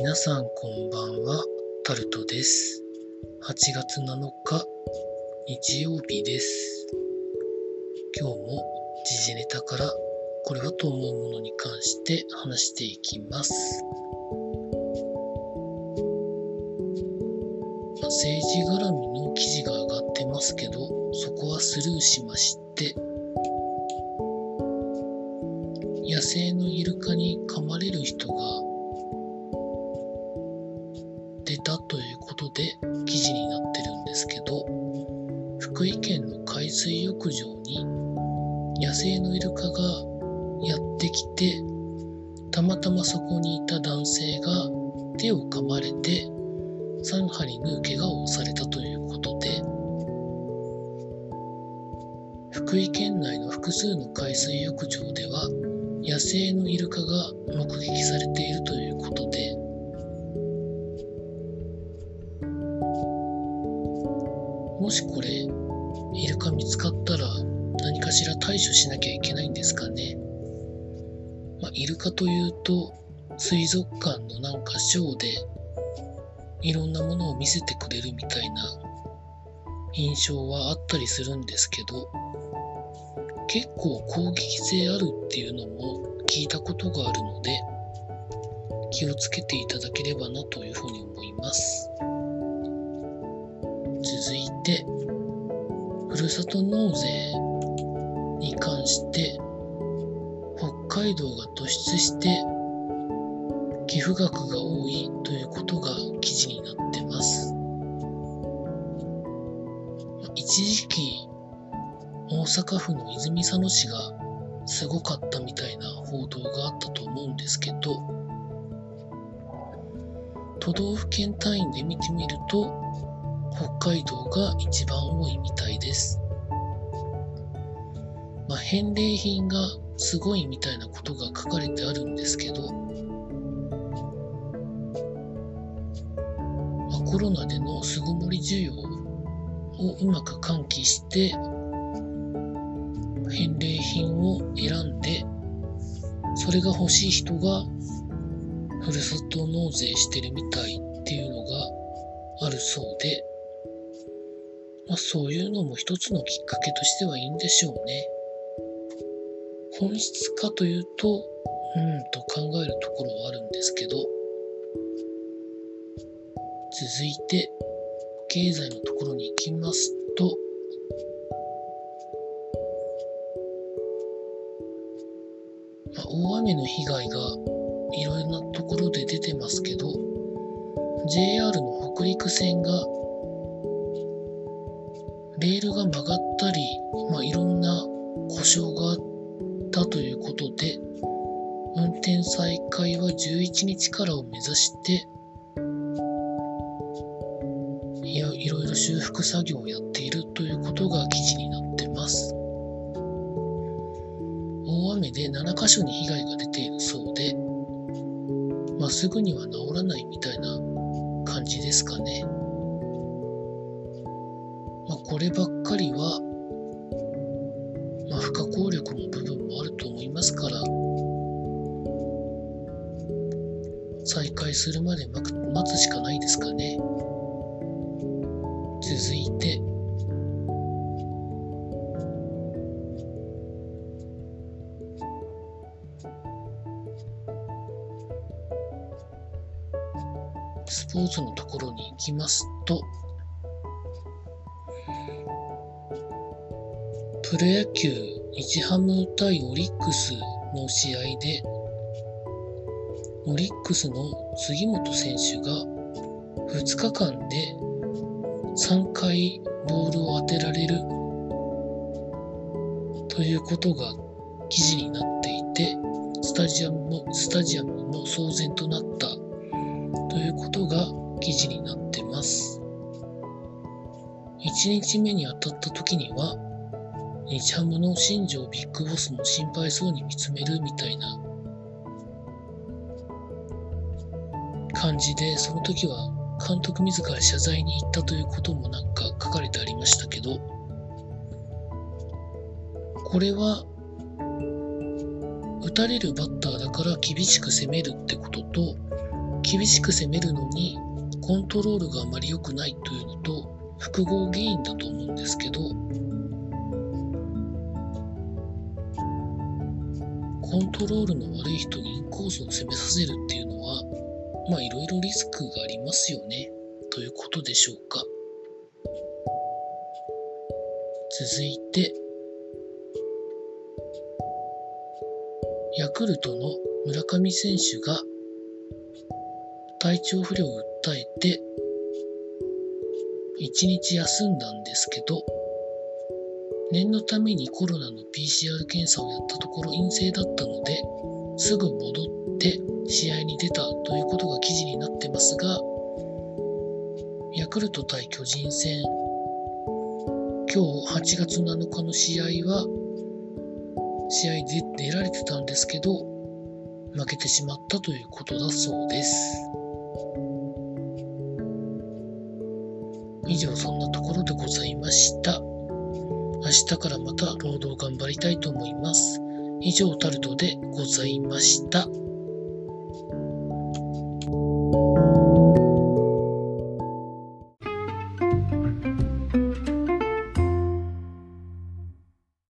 皆さんこんばんは、タルトです。8月7日、日曜日です。今日も時事ネタからこれはと思うものに関して話していきます。政治絡みの記事が上がってますけど、そこはスルーしまして、野生のイルカに噛まれる人がで記事になってるんですけど福井県の海水浴場に野生のイルカがやってきてたまたまそこにいた男性が手を噛まれて3針縫う怪我をされたということで福井県内の複数の海水浴場では野生のイルカが目撃されているということでもしこれイルカ見つかったら何かしら対処しなきゃいけないんですかね、まあ、イルカというと水族館のなんかショーでいろんなものを見せてくれるみたいな印象はあったりするんですけど結構攻撃性あるっていうのも聞いたことがあるので気をつけていただければなというふうに思います。てふるさと納税に関して北海道が突出して寄付額が多いということが記事になってます。一時期大阪府の泉佐野市がすごかったみたいな報道があったと思うんですけど都道府県単位で見てみると北海道が一番多いみたいです。まあ、返礼品がすごいみたいなことが書かれてあるんですけど、まあ、コロナでの巣ごもり需要をうまく喚起して返礼品を選んでそれが欲しい人がふるさと納税してるみたいっていうのがあるそうで、まあ、そういうのも一つのきっかけとしてはいいんでしょうね。本質かというと、うんと考えるところはあるんですけど、続いて経済のところに行きますと、まあ、大雨の被害がいろいろなところで出てますけど、JR の北陸線がレールが曲がったり、まあ、いろんな故障があったということで、運転再開は11日からを目指して、いやいろいろ修復作業をやっているということが記事になってます。大雨で7カ所に被害が出ているそうで、まあ、すぐには治らないみたいな感じですかね。まあ、こればっかりは、まあ、不可抗力の部分もあると思いますから、再開するまで待つしかないですかね。続いて、スポーツのところに行きますと、プロ野球日ハム対オリックスの試合で、オリックスの杉本選手が2日間で3回ボールを当てられるということが記事になっていて、スタジアムも、スタジアムも騒然となったということが記事になってます。1日目に当たった時には、日ハムの新庄ビッグボスも心配そうに見つめるみたいな。感じで、その時は監督自ら謝罪に行ったということもなんか書かれてありましたけど、これは打たれるバッターだから厳しく攻めるってことと、厳しく攻めるのにコントロールがあまり良くないというのと複合原因だと思うんですけど。コントロールの悪い人にインコースを攻めさせるっていうのはまあいろいろリスクがありますよね。ということでしょうか。続いてヤクルトの村上選手が体調不良を訴えて1日休んだんですけど念のためにコロナの PCR 検査をやったところ陰性だったのですぐ戻って試合に出たということが記事になってますがヤクルト対巨人戦今日8月7日の試合は試合で出られてたんですけど負けてしまったということだそうです。以上そんなところでございました。明日からまた労働頑張りたいと思います。以上タルトでございました。